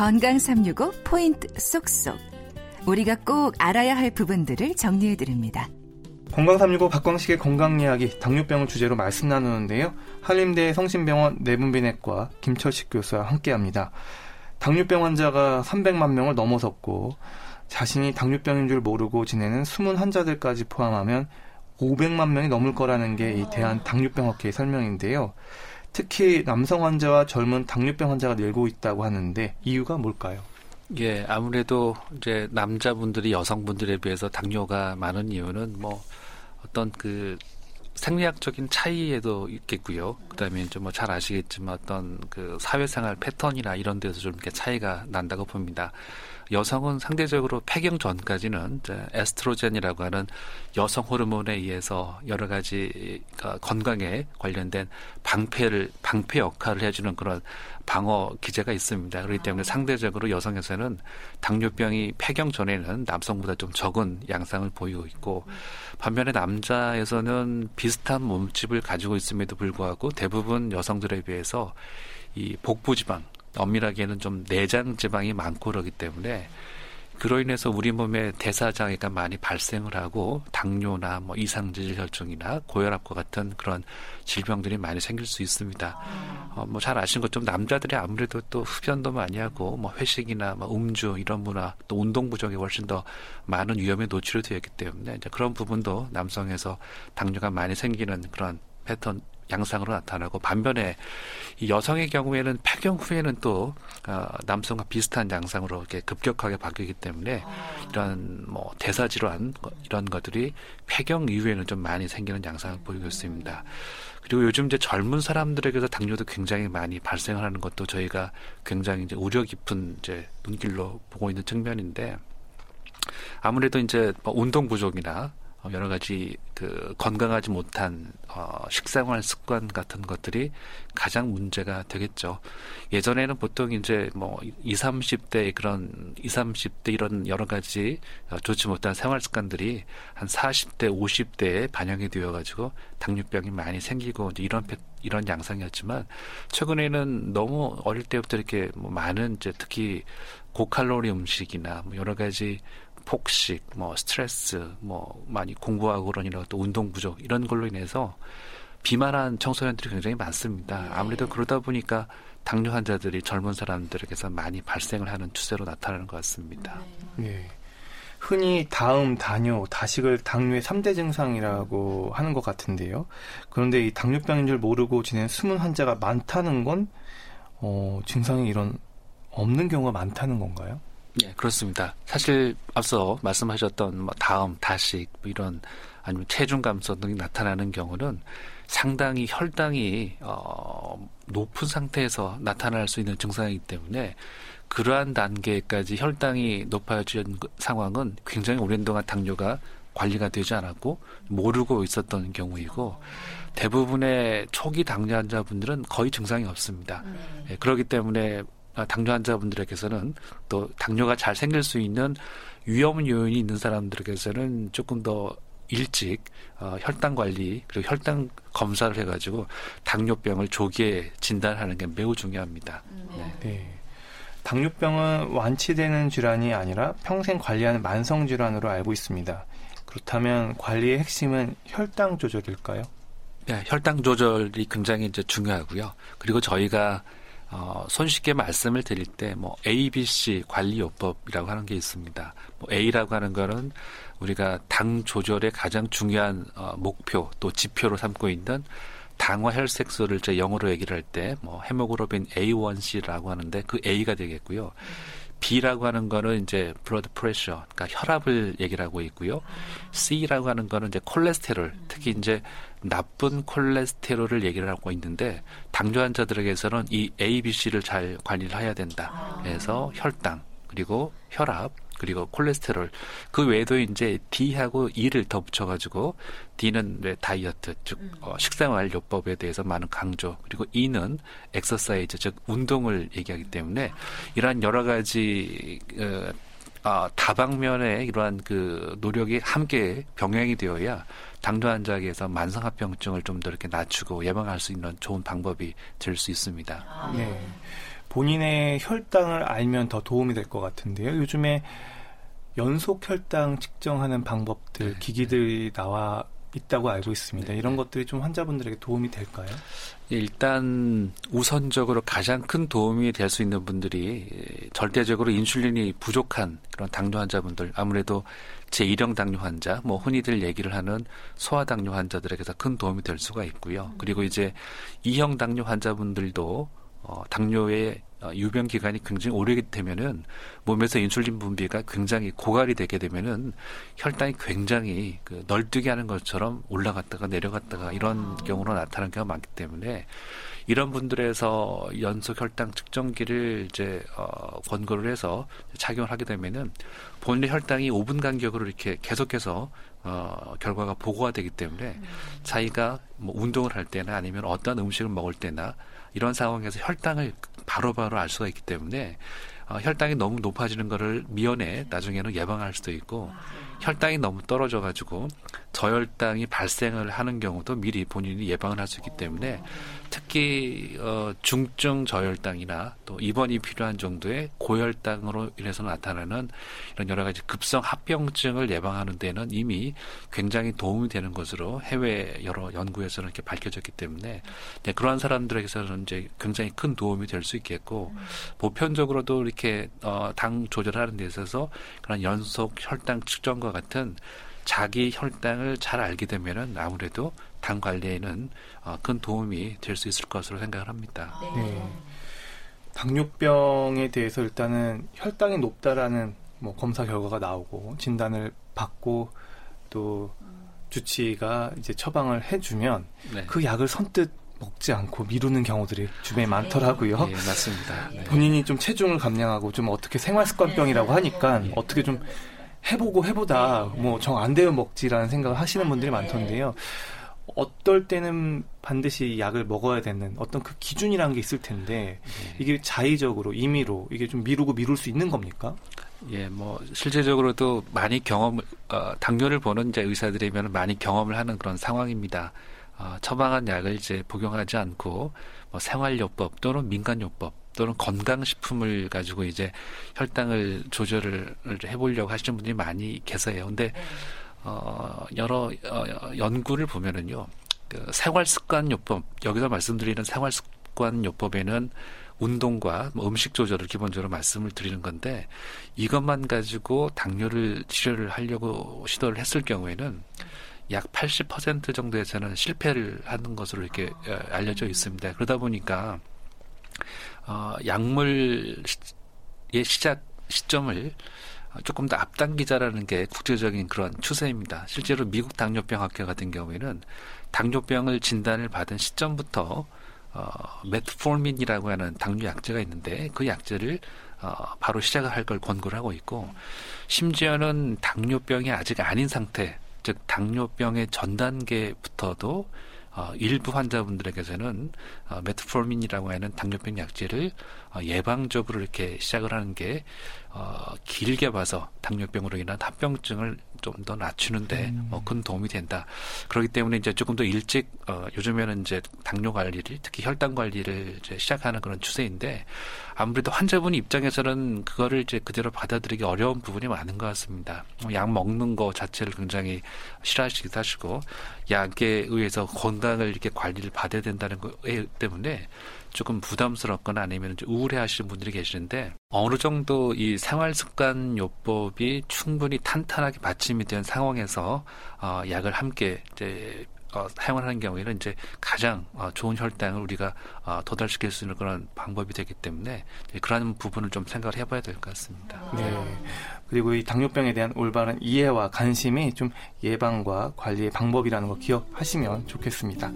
건강 365 포인트 쏙쏙. 우리가 꼭 알아야 할 부분들을 정리해 드립니다. 건강 365 박광식의 건강 이야기 당뇨병을 주제로 말씀 나누는데요. 한림대 성심병원 내분비내과 김철식 교수와 함께합니다. 당뇨병 환자가 300만 명을 넘어섰고 자신이 당뇨병인 줄 모르고 지내는 숨은 환자들까지 포함하면 500만 명이 넘을 거라는 게 이 대한 당뇨병 학회의 설명인데요. 특히 남성 환자와 젊은 당뇨병 환자가 늘고 있다고 하는데 이유가 뭘까요? 예, 아무래도 이제 남자분들이 여성분들에 비해서 당뇨가 많은 이유는 뭐 어떤 그 생리학적인 차이에도 있겠고요. 그다음에 이제 뭐 잘 아시겠지만 어떤 그 사회생활 패턴이나 이런 데서 좀 이렇게 차이가 난다고 봅니다. 여성은 상대적으로 폐경 전까지는 이제 에스트로겐이라고 하는 여성 호르몬에 의해서 여러 가지 그러니까 건강에 관련된 방패를 방패 역할을 해주는 그런 방어 기제가 있습니다. 그렇기 때문에 상대적으로 여성에서는 당뇨병이 폐경 전에는 남성보다 좀 적은 양상을 보이고 있고 반면에 남자에서는 비슷한 몸집을 가지고 있음에도 불구하고 대부분 여성들에 비해서 이 복부 지방 엄밀하게는 좀 내장 지방이 많고 그러기 때문에 그로 인해서 우리 몸에 대사 장애가 많이 발생을 하고 당뇨나 뭐 이상질 혈증이나 고혈압과 같은 그런 질병들이 많이 생길 수 있습니다. 어, 뭐 잘 아시는 것처럼 남자들이 아무래도 또 흡연도 많이 하고 뭐 회식이나 뭐 음주 이런 문화 또 운동 부족에 훨씬 더 많은 위험에 노출이 되어 있기 때문에 이제 그런 부분도 남성에서 당뇨가 많이 생기는 그런 패턴 양상으로 나타나고 반면에 이 여성의 경우에는 폐경 후에는 또 어, 남성과 비슷한 양상으로 이렇게 급격하게 바뀌기 때문에 이런 뭐 대사 질환 이런 것들이 폐경 이후에는 좀 많이 생기는 양상을 보이고 있습니다. 그리고 요즘 이제 젊은 사람들에게서 당뇨도 굉장히 많이 발생을 하는 것도 저희가 굉장히 이제 우려 깊은 이제 눈길로 보고 있는 측면인데 아무래도 이제 뭐 운동 부족이나 어, 여러 가지 그 건강하지 못한 어 식생활 습관 같은 것들이 가장 문제가 되겠죠. 예전에는 보통 이제 뭐 20, 30대 그런 20, 30대 이런 여러 가지 어, 좋지 못한 생활 습관들이 한 40대, 50대에 반영이 되어 가지고 당뇨병이 많이 생기고 이제 이런 이런 양상이었지만 최근에는 너무 어릴 때부터 이렇게 뭐 많은 이제 특히 고칼로리 음식이나 뭐 여러 가지 폭식, 뭐 스트레스, 뭐 많이 공부하고 그러니까 또 운동 부족 이런 걸로 인해서 비만한 청소년들이 굉장히 많습니다. 네. 아무래도 그러다 보니까 당뇨 환자들이 젊은 사람들에게서 많이 발생을 하는 추세로 나타나는 것 같습니다. 네. 흔히 다음, 다뇨, 다식을 당뇨의 3대 증상이라고 하는 것 같은데요. 그런데 이 당뇨병인 줄 모르고 지낸 숨은 환자가 많다는 건, 어, 증상이 이런 없는 경우가 많다는 건가요? 네, 그렇습니다. 사실 앞서 말씀하셨던 뭐 다음, 다식 뭐 이런 아니면 체중 감소 등이 나타나는 경우는 상당히 혈당이 어, 높은 상태에서 나타날 수 있는 증상이기 때문에 그러한 단계까지 혈당이 높아진 그 상황은 굉장히 오랜 동안 당뇨가 관리가 되지 않았고 모르고 있었던 경우이고 대부분의 초기 당뇨 환자분들은 거의 증상이 없습니다. 네. 예, 그렇기 때문에 아, 당뇨 환자분들에게서는 또 당뇨가 잘 생길 수 있는 위험 요인이 있는 사람들에게서는 조금 더 일찍 어, 혈당 관리 그리고 혈당 검사를 해가지고 당뇨병을 조기에 진단하는 게 매우 중요합니다. 음, 네. 네. 당뇨병은 완치되는 질환이 아니라 평생 관리하는 만성 질환으로 알고 있습니다. 그렇다면 관리의 핵심은 혈당 조절일까요? 네, 혈당 조절이 굉장히 이제 중요하고요. 그리고 저희가 어, 손쉽게 말씀을 드릴 때 뭐 ABC 관리요법이라고 하는 게 있습니다. 뭐 A라고 하는 거는 우리가 당 조절의 가장 중요한 어, 목표 또 지표로 삼고 있는 당화 혈색소를 제 영어로 얘기를 할 때 뭐 hemoglobin A1C라고 하는데 그 A가 되겠고요. B라고 하는 거는 이제 blood pressure, 그러니까 혈압을 얘기를 하고 있고요. C라고 하는 거는 이제 콜레스테롤, 특히 이제 나쁜 콜레스테롤을 얘기를 하고 있는데 당뇨 환자들에게서는 이 A, B, C를 잘 관리를 해야 된다. 그래서 혈당 그리고 혈압 그리고 콜레스테롤 그 외에도 이제 D하고 E를 더 붙여가지고 D는 왜 다이어트 즉 음. 어, 식생활 요법에 대해서 많은 강조 그리고 E는 엑서사이즈 즉 운동을 얘기하기 때문에 이러한 여러 가지 어, 어, 다방면의 이러한 그 노력이 함께 병행이 되어야 당뇨 환자에게서 만성합병증을 좀 더 이렇게 낮추고 예방할 수 있는 좋은 방법이 될 수 있습니다. 네. 본인의 혈당을 알면 더 도움이 될 것 같은데요. 요즘에 연속 혈당 측정하는 방법들, 네. 기기들이 나와 있다고 알고 있습니다. 네. 이런 것들이 좀 환자분들에게 도움이 될까요? 예, 일단 우선적으로 가장 큰 도움이 될 수 있는 분들이 절대적으로 인슐린이 부족한 그런 당뇨 환자분들 아무래도 제1형 당뇨 환자 뭐 흔히들 얘기를 하는 소아 당뇨 환자들에게서 큰 도움이 될 수가 있고요. 그리고 이제 2형 당뇨 환자분들도 어, 당뇨의 어, 유병 기간이 굉장히 오래기 되면은 몸에서 인슐린 분비가 굉장히 고갈이 되게 되면은 혈당이 굉장히 그 널뛰게 하는 것처럼 올라갔다가 내려갔다가 이런 아. 경우로 나타나는 경우가 많기 때문에 이런 분들에서 연속 혈당 측정기를 이제 어 권고를 해서 착용을 하게 되면은 본인의 혈당이 5분 간격으로 이렇게 계속해서 어 결과가 보고가 되기 때문에 음. 자기가 뭐 운동을 할 때나 아니면 어떤 음식을 먹을 때나 이런 상황에서 혈당을 바로바로 알 수가 있기 때문에 어, 혈당이 너무 높아지는 거를 미연에 나중에는 예방할 수도 있고 혈당이 너무 떨어져 가지고 저혈당이 발생을 하는 경우도 미리 본인이 예방을 할 수 있기 때문에 특히 어, 중증 저혈당이나 또 입원이 필요한 정도의 고혈당으로 인해서 나타나는 이런 여러 가지 급성 합병증을 예방하는 데는 이미 굉장히 도움이 되는 것으로 해외 여러 연구에서는 이렇게 밝혀졌기 때문에 네, 그러한 사람들에게서는 이제 굉장히 큰 도움이 될 수 있겠고 보편적으로도 이렇게 어, 당 조절하는 데 있어서 그런 연속 혈당 측정과 같은 자기 혈당을 잘 알게 되면은 아무래도 당 관리에는 어, 큰 도움이 될 수 있을 것으로 생각을 합니다. 네. 네. 당뇨병에 대해서 일단은 혈당이 높다라는 뭐 검사 결과가 나오고 진단을 받고 또 주치의가 이제 처방을 해주면 네. 그 약을 선뜻 먹지 않고 미루는 경우들이 주변에 아, 많더라고요. 네, 맞습니다. 네. 본인이 좀 체중을 감량하고 좀 어떻게 생활 습관병이라고 하니까 네. 어떻게 좀 해보고 해보다 뭐 정 안 되면 먹지라는 생각을 하시는 분들이 많던데요. 어떨 때는 반드시 약을 먹어야 되는 어떤 그 기준이라는 게 있을 텐데 네. 이게 자의적으로 임의로 이게 좀 미루고 미룰 수 있는 겁니까? 예, 뭐 실제적으로도 많이 경험 어, 당뇨를 보는 이제 의사들이면 많이 경험을 하는 그런 상황입니다. 어, 처방한 약을 이제 복용하지 않고 뭐 생활요법 또는 민간요법 또는 건강식품을 가지고 이제 혈당을 조절을 해보려고 하시는 분들이 많이 계세요. 근데 네. 어, 여러 어, 연구를 보면은요, 그 생활습관요법 여기서 말씀드리는 생활습관요법에는 운동과 뭐 음식 조절을 기본적으로 말씀을 드리는 건데 이것만 가지고 당뇨를 치료를 하려고 시도를 했을 경우에는 약 80% 정도에서는 실패를 하는 것으로 이렇게 어, 알려져 있습니다. 그러다 보니까 어, 약물의 시작 시점을 조금 더 앞당기자라는 게 국제적인 그런 추세입니다. 실제로 미국 당뇨병 학회 같은 경우에는 당뇨병을 진단을 받은 시점부터 어, 메트폴민이라고 하는 당뇨 약제가 있는데 그 약제를 어, 바로 시작을 할 걸 권고를 하고 있고 심지어는 당뇨병이 아직 아닌 상태, 즉 당뇨병의 전 단계부터도 어, 일부 환자분들에게서는 어, 메트폴민이라고 하는 당뇨병 약제를 어, 예방적으로 이렇게 시작을 하는 게 어, 길게 봐서 당뇨병으로 인한 합병증을 좀 더 낮추는데 음. 어, 큰 도움이 된다. 그렇기 때문에 이제 조금 더 일찍 어, 요즘에는 이제 당뇨 관리를 특히 혈당 관리를 이제 시작하는 그런 추세인데 아무래도 환자분 입장에서는 그거를 이제 그대로 받아들이기 어려운 부분이 많은 것 같습니다. 뭐약 먹는 거 자체를 굉장히 싫어하시기도 하시고 약에 의해서 건강을 이렇게 관리를 받아야 된다는 것 때문에 조금 부담스럽거나 아니면 우울해 하시는 분들이 계시는데 어느 정도 이 생활 습관 요법이 충분히 탄탄하게 받침이 된 상황에서 어, 약을 함께 이제 어, 사용을 하는 경우에는 이제 가장 어, 좋은 혈당을 우리가 어, 도달시킬 수 있는 그런 방법이 되기 때문에 그러한 부분을 좀 생각을 해봐야 될 것 같습니다. 네. 그리고 이 당뇨병에 대한 올바른 이해와 관심이 좀 예방과 관리의 방법이라는 거 기억하시면 좋겠습니다.